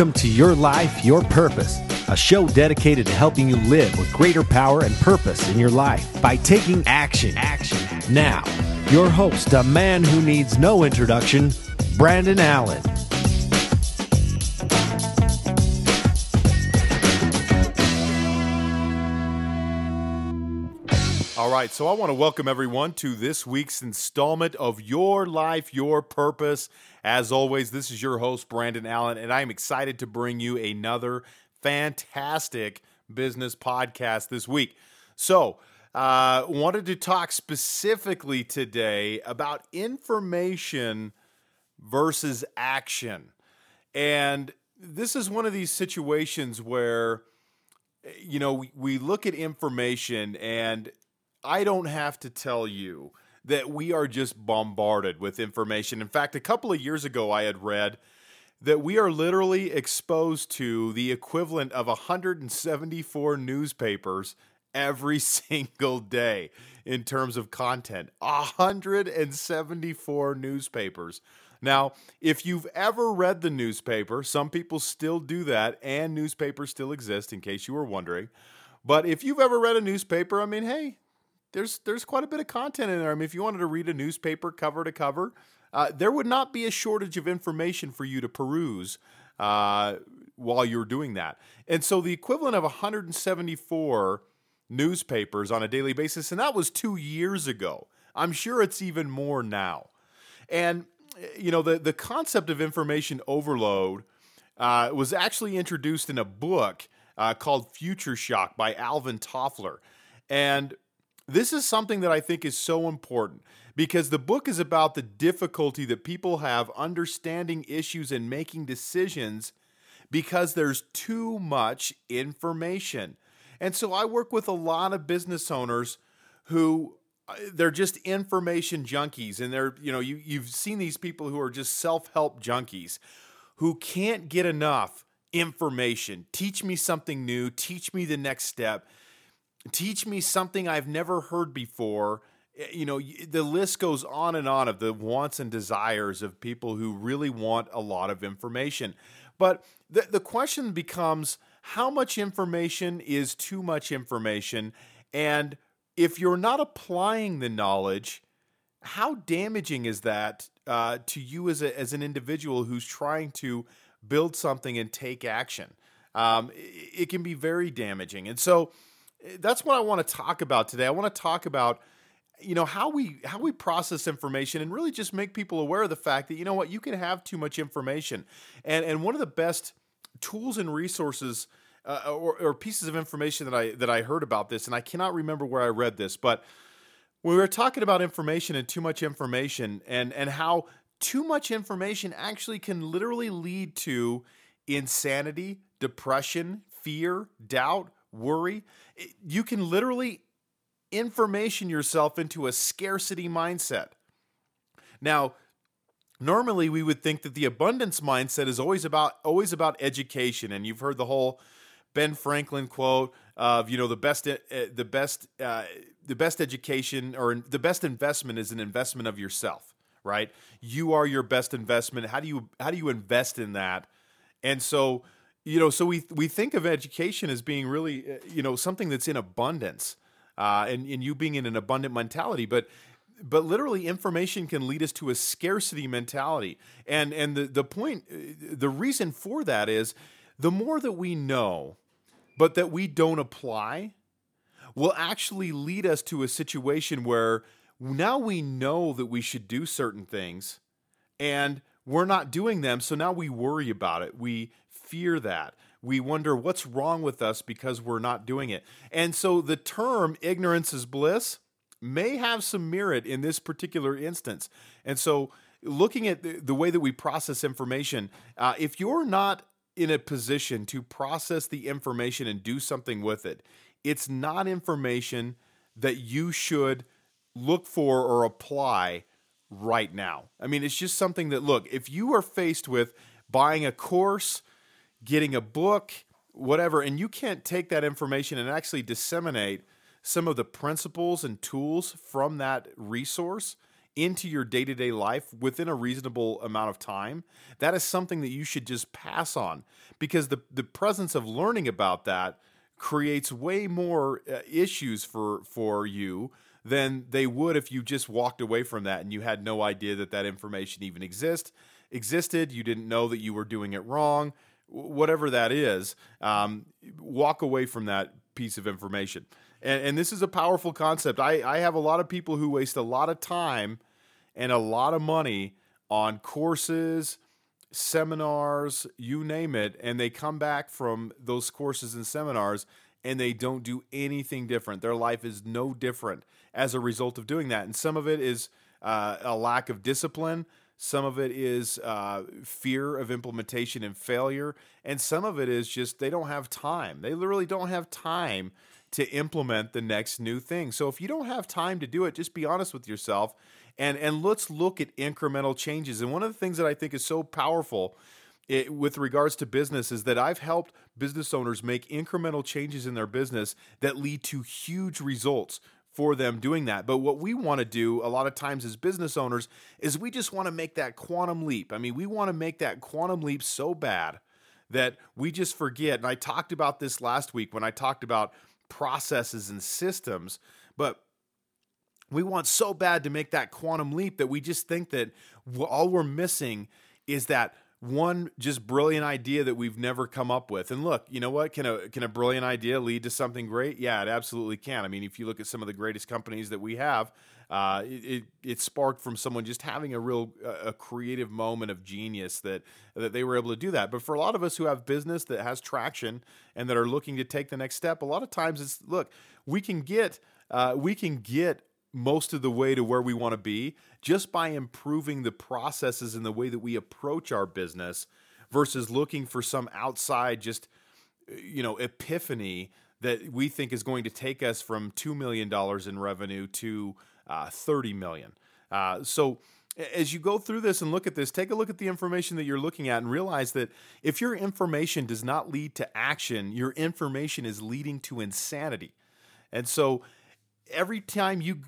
Welcome to Your Life, Your Purpose, a show dedicated to helping you live with greater power and purpose in your life by taking action. Action. Now, your host, a man who needs no introduction, Brandon Allen. All right, so I want to welcome everyone to this week's installment of Your Life, Your Purpose. As always, this is your host, Brandon Allen, and I'm excited to bring you another fantastic business podcast this week. So, uh, wanted to talk specifically today about information versus action. And this is one of these situations where, you know, we, we look at information, and I don't have to tell you that we are just bombarded with information. In fact, a couple of years ago, I had read that we are literally exposed to the equivalent of 174 newspapers every single day in terms of content. 174 newspapers. Now, if you've ever read the newspaper, some people still do that, and newspapers still exist, in case you were wondering. But if you've ever read a newspaper, I mean, hey, there's there's quite a bit of content in there. I mean, if you wanted to read a newspaper cover to cover, uh, there would not be a shortage of information for you to peruse uh, while you're doing that. And so the equivalent of 174 newspapers on a daily basis, and that was two years ago. I'm sure it's even more now. And you know, the the concept of information overload uh, was actually introduced in a book uh, called Future Shock by Alvin Toffler. And this is something that I think is so important because the book is about the difficulty that people have understanding issues and making decisions because there's too much information. And so I work with a lot of business owners who uh, they're just information junkies and they're you know you you've seen these people who are just self-help junkies who can't get enough information. Teach me something new, teach me the next step teach me something I've never heard before. Eh, you know, the list goes on and on of the wants and desires of people who really want a lot of information. But the, the question becomes how much information is too much information? And if you're not applying the knowledge, how damaging is that uh, to you as, a, as an individual who's trying to build something and take action? Um, it, it can be very damaging. And so, that's what I want to talk about today. I want to talk about you know how we how we process information and really just make people aware of the fact that you know what you can have too much information and and one of the best tools and resources uh, or, or, pieces of information that I that I heard about this and I cannot remember where I read this but we were talking about information and too much information and and how too much information actually can literally lead to insanity, depression, fear, doubt, worry. You can literally information yourself into a scarcity mindset. Now, normally we would think that the abundance mindset is always about always about education and you've heard the whole Ben Franklin quote of you know the best the best uh, the best education or the best investment is an investment of yourself right you are your best investment how do you how do you invest in that and so you know, so we we think of education as being really, uh, you know, something that's in abundance, uh, and and you being in an abundant mentality, but but literally information can lead us to a scarcity mentality, and and the the point, uh, the reason for that is the more that we know, but that we don't apply, will actually lead us to a situation where now we know that we should do certain things, and we're not doing them, so now we worry about it. We fear that. We wonder what's wrong with us because we're not doing it. And so the term ignorance is bliss may have some merit in this particular instance. And so looking at the, the way that we process information, uh, if you're not in a position to process the information and do something with it, it's not information that you should look for or apply right now. I mean, it's just something that, look, if you are faced with buying a course, getting a book, whatever, and you can't take that information and actually disseminate some of the principles and tools from that resource into your day to day life within a reasonable amount of time, that is something that you should just pass on because the, the presence of learning about that creates way more uh, issues for, for you than they would if you just walked away from that and you had no idea that that information even exist existed. You didn't know that you were doing it wrong, whatever that is. Um, walk away from that piece of information. And, and this is a powerful concept. I, I have a lot of people who waste a lot of time and a lot of money on courses, seminars, you name it, and they come back from those courses and seminars and they don't do anything different. Their life is no different as a result of doing that. And some of it is uh, a lack of discipline. Some of it is uh, fear of implementation and failure. And some of it is just they don't have time. They literally don't have time to implement the next new thing. So if you don't have time to do it, just be honest with yourself and and let's look at incremental changes. And one of the things that I think is so powerful it, with regards to business is that I've helped business owners make incremental changes in their business that lead to huge results for them doing that. But what we want to do a lot of times as business owners is we just want to make that quantum leap. I mean, we want to make that quantum leap so bad that we just forget. And I talked about this last week when I talked about processes and systems, but we want so bad to make that quantum leap that we just think that all we're missing is that one just brilliant idea that we've never come up with. And look, you know what? Can a can a brilliant idea lead to something great? Yeah, it absolutely can. I mean, if you look at some of the greatest companies that we have, uh, it, it, it sparked from someone just having a real a creative moment of genius that that they were able to do that. But for a lot of us who have business that has traction and that are looking to take the next step, a lot of times it's look, we can get uh, we can get most of the way to where we want to be just by improving the processes and the way that we approach our business versus looking for some outside just you know epiphany that we think is going to take us from $2 million in revenue to uh, 30 million. Uh, so as you go through this and look at this take a look at the information that you're looking at and realize that if your information does not lead to action your information is leading to insanity. And so every time you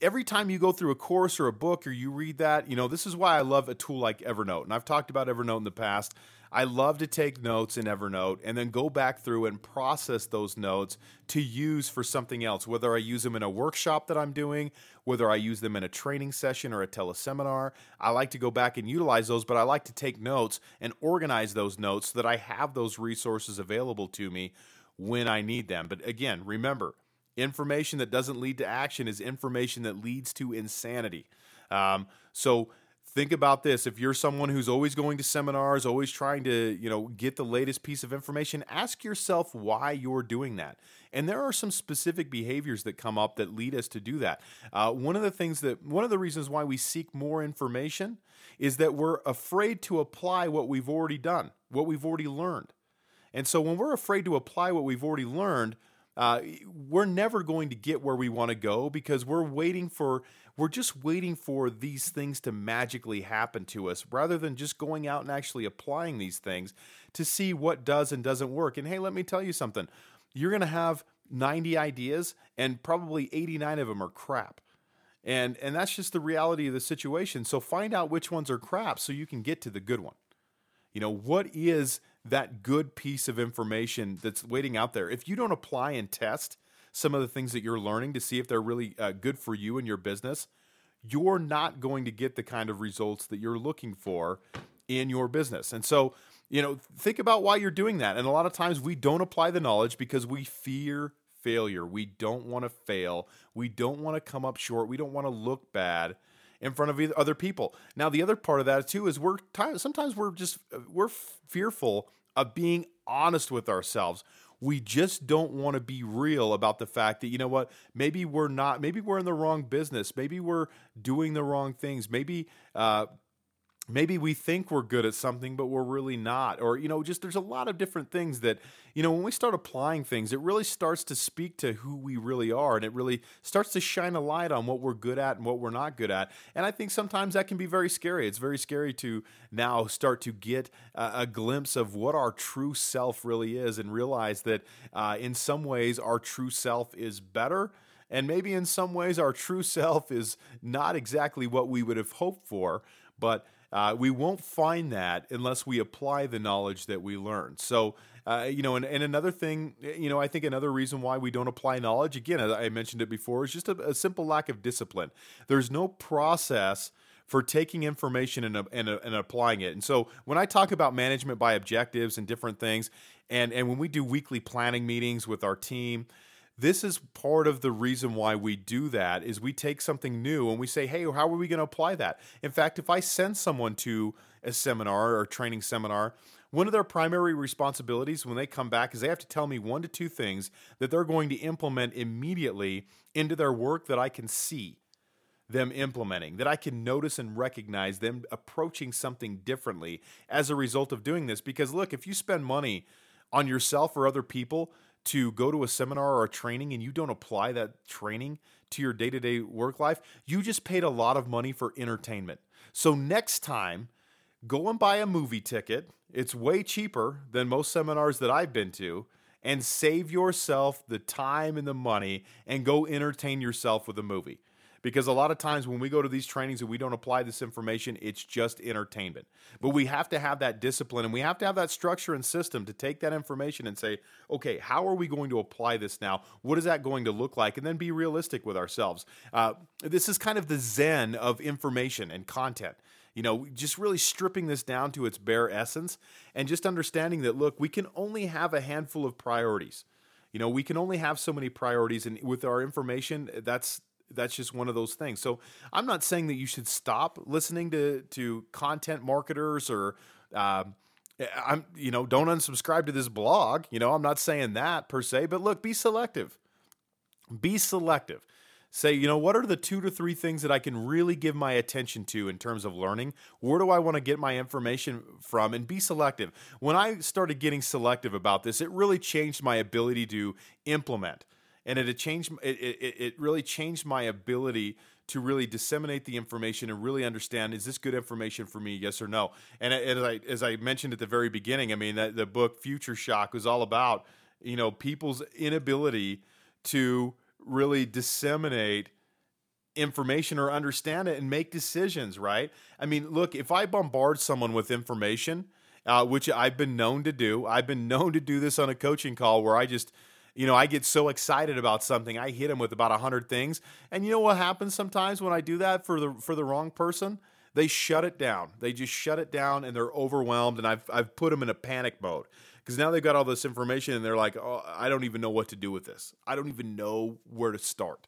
every time you go through a course or a book or you read that, you know, this is why I love a tool like Evernote. And I've talked about Evernote in the past. I love to take notes in Evernote and then go back through and process those notes to use for something else, whether I use them in a workshop that I'm doing, whether I use them in a training session or a teleseminar. I like to go back and utilize those, but I like to take notes and organize those notes so that I have those resources available to me when I need them. But again, remember, Information that doesn't lead to action is information that leads to insanity. Um, so think about this. If you're someone who's always going to seminars always trying to you know get the latest piece of information ask yourself why you're doing that. And there are some specific behaviors that come up that lead us to do that. Uh, one of the things that one of the reasons why we seek more information is that we're afraid to apply what we've already done what we've already learned. And so when we're afraid to apply what we've already learned uh, we're never going to get where we want to go because we're waiting for we're just waiting for these things to magically happen to us rather than just going out and actually applying these things to see what does and doesn't work. And hey let me tell you something. You're going to have 90 ideas and probably 89 of them are crap. And and that's just the reality of the situation. So find out which ones are crap so you can get to the good one. You know what is that good piece of information that's waiting out there. If you don't apply and test some of the things that you're learning to see if they're really uh, good for you and your business, you're not going to get the kind of results that you're looking for in your business. And so, you know, think about why you're doing that. And a lot of times we don't apply the knowledge because we fear failure. We don't want to fail. We don't want to come up short. We don't want to look bad in front of other people. Now, the other part of that too is we're sometimes we're just we're fearful of being honest with ourselves. We just don't want to be real about the fact that you know what, maybe we're not, maybe we're in the wrong business, maybe we're doing the wrong things, maybe uh, maybe we think we're good at something but we're really not or you know just there's a lot of different things that you know when we start applying things it really starts to speak to who we really are and it really starts to shine a light on what we're good at and what we're not good at. And i think sometimes that can be very scary. It's very scary to now start to get a, a glimpse of what our true self really is and realize that uh, in some ways our true self is better And maybe in some ways, our true self is not exactly what we would have hoped for, but uh, we won't find that unless we apply the knowledge that we learn. So, uh, you know, and, and another thing, you know, I think another reason why we don't apply knowledge, again, I mentioned it before, is just a, a simple lack of discipline. There's no process for taking information and, and, and applying it. And so when I talk about management by objectives and different things, and, and when we do weekly planning meetings with our team, this is part of the reason why we do that is we take something new and we say hey how are we going to apply that in fact if i send someone to a seminar or training seminar one of their primary responsibilities when they come back is they have to tell me one to two things that they're going to implement immediately into their work that i can see them implementing, that I can notice and recognize them approaching something differently as a result of doing this. Because look, if you spend money on yourself or other people, to go to a seminar or a training and you don't apply that training to your day to day work life, you just paid a lot of money for entertainment. So next time, go and buy a movie ticket. It's way cheaper than most seminars that I've been to. And save yourself the time and the money and go entertain yourself with a movie because a lot of times when we go to these trainings and we don't apply this information, it's just entertainment. But we have to have that discipline and we have to have that structure and system to take that information and say, okay, how are we going to apply this now? What is that going to look like? And then be realistic with ourselves. Uh, this is kind of the zen of information and content you know, just really stripping this down to its bare essence and just understanding that, look, we can only have a handful of priorities. You know, we can only have so many priorities, and with our information, that's that's just one of those things. So I'm not saying that you should stop listening to to content marketers or um, I'm you know don't unsubscribe to this blog. You know I'm not saying that per se, but look, be selective. Be selective. Say, you know, what are the two to three things that I can really give my attention to in terms of learning? Where do I want to get my information from? And be selective. When I started getting selective about this, it really changed my ability to implement and it changed it, it, it really changed my ability to really disseminate the information and really understand is this good information for me yes or no? And as i as i mentioned at the very beginning i mean that the book future shock was all about you know people's inability to really disseminate information or understand it and make decisions right? I mean look if i bombard someone with information uh, which i've been known to do i've been known to do this on a coaching call where i just you know, I get so excited about something, I hit them with about a hundred things, and you know what happens sometimes when I do that for the for the wrong person? They shut it down. They just shut it down, and they're overwhelmed. And I've I've put them in a panic mode because now they've got all this information, and they're like, oh, I don't even know what to do with this. I don't even know where to start.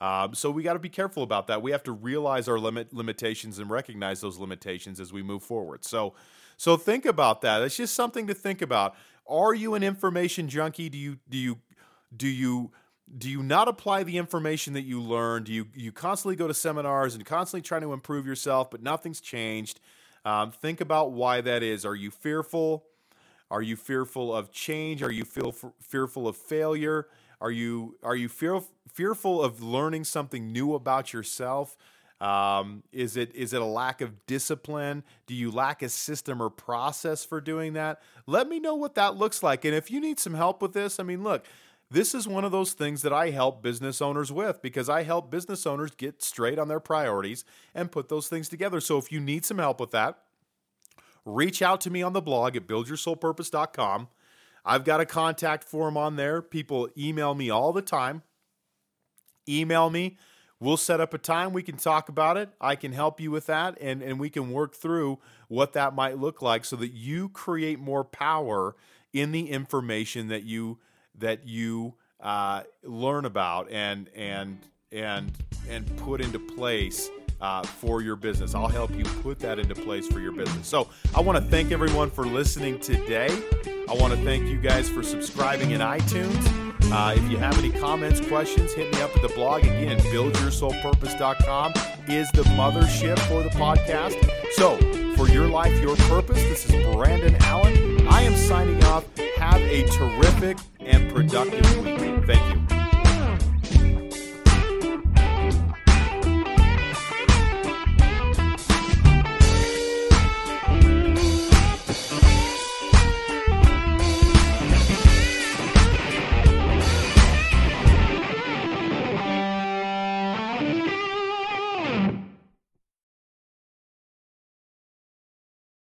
Um, so we got to be careful about that. We have to realize our limit limitations and recognize those limitations as we move forward. So, so think about that. It's just something to think about. Are you an information junkie? Do you do you do you do you not apply the information that you learn? Do you you constantly go to seminars and constantly trying to improve yourself, but nothing's changed? Um, think about why that is. Are you fearful? Are you fearful of change? Are you feel, fearful of failure? Are you are you fear, fearful of learning something new about yourself? Um, is it is it a lack of discipline? Do you lack a system or process for doing that? Let me know what that looks like. And if you need some help with this, I mean, look, this is one of those things that I help business owners with because I help business owners get straight on their priorities and put those things together. So if you need some help with that, reach out to me on the blog at buildyoursoulpurpose.com. I've got a contact form on there. People email me all the time. Email me. We'll set up a time we can talk about it. I can help you with that and, and we can work through what that might look like so that you create more power in the information that you that you uh, learn about and and and and put into place uh, for your business. I'll help you put that into place for your business. So I want to thank everyone for listening today. I want to thank you guys for subscribing in iTunes. Uh, if you have any comments, questions, hit me up at the blog. Again, buildyoursoulpurpose.com is the mothership for the podcast. So, for your life, your purpose, this is Brandon Allen.